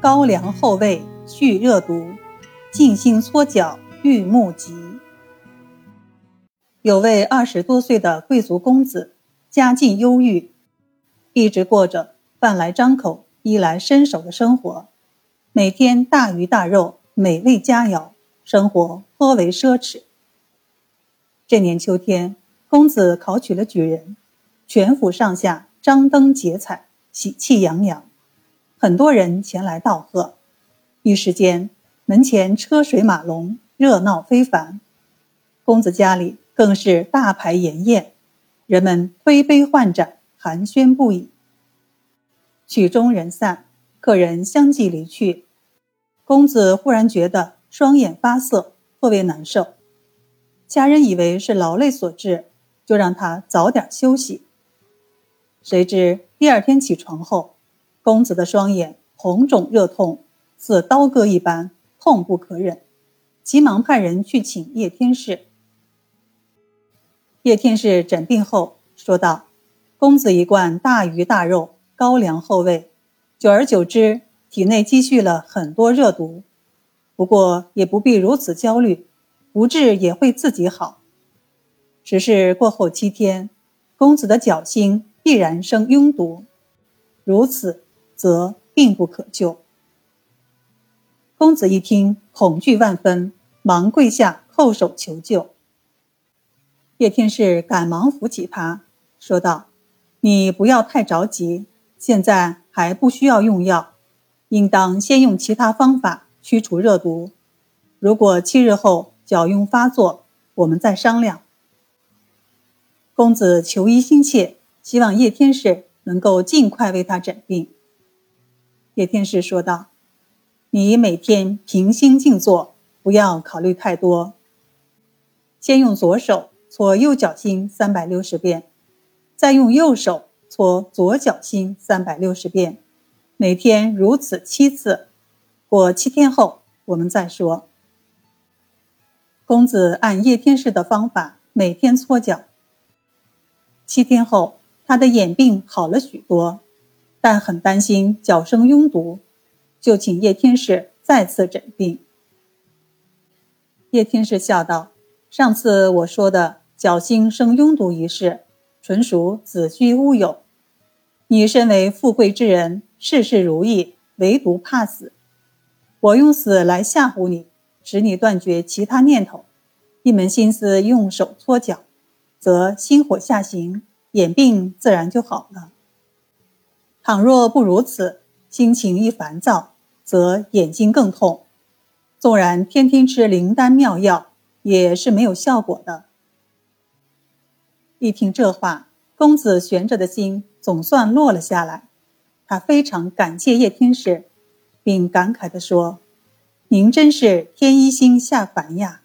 高粱后味去热毒，静心搓脚愈目疾。有位二十多岁的贵族公子，家境优裕，一直过着饭来张口、衣来伸手的生活，每天大鱼大肉、美味佳肴，生活颇为奢侈。这年秋天，公子考取了举人，全府上下张灯结彩，喜气洋洋。很多人前来道贺，一时间门前车水马龙，热闹非凡。公子家里更是大排筵宴，人们推杯换盏，寒暄不已。曲终人散，客人相继离去，公子忽然觉得双眼发涩，颇为难受。家人以为是劳累所致，就让他早点休息。谁知第二天起床后，公子的双眼红肿热痛，似刀割一般，痛不可忍，急忙派人去请叶天士。叶天士诊病后说道：“公子一贯大鱼大肉、高粱厚味，久而久之，体内积蓄了很多热毒。不过也不必如此焦虑，不治也会自己好。只是过后七天，公子的脚心必然生痈毒，如此。”则并不可救。公子一听，恐惧万分，忙跪下叩首求救。叶天士赶忙扶起他，说道：“你不要太着急，现在还不需要用药，应当先用其他方法驱除热毒。如果七日后脚痈发作，我们再商量。”公子求医心切，希望叶天士能够尽快为他诊病。叶天士说道：“你每天平心静坐，不要考虑太多。先用左手搓右脚心三百六十遍，再用右手搓左脚心三百六十遍，每天如此七次。过七天后，我们再说。”公子按叶天士的方法每天搓脚。七天后，他的眼病好了许多。但很担心脚生痈毒，就请叶天士再次诊病。叶天士笑道：“上次我说的脚心生痈毒一事，纯属子虚乌有。你身为富贵之人，事事如意，唯独怕死。我用死来吓唬你，使你断绝其他念头，一门心思用手搓脚，则心火下行，眼病自然就好了。”倘若不如此，心情一烦躁，则眼睛更痛。纵然天天吃灵丹妙药，也是没有效果的。一听这话，公子悬着的心总算落了下来。他非常感谢叶天使，并感慨地说：“您真是天一星下凡呀。”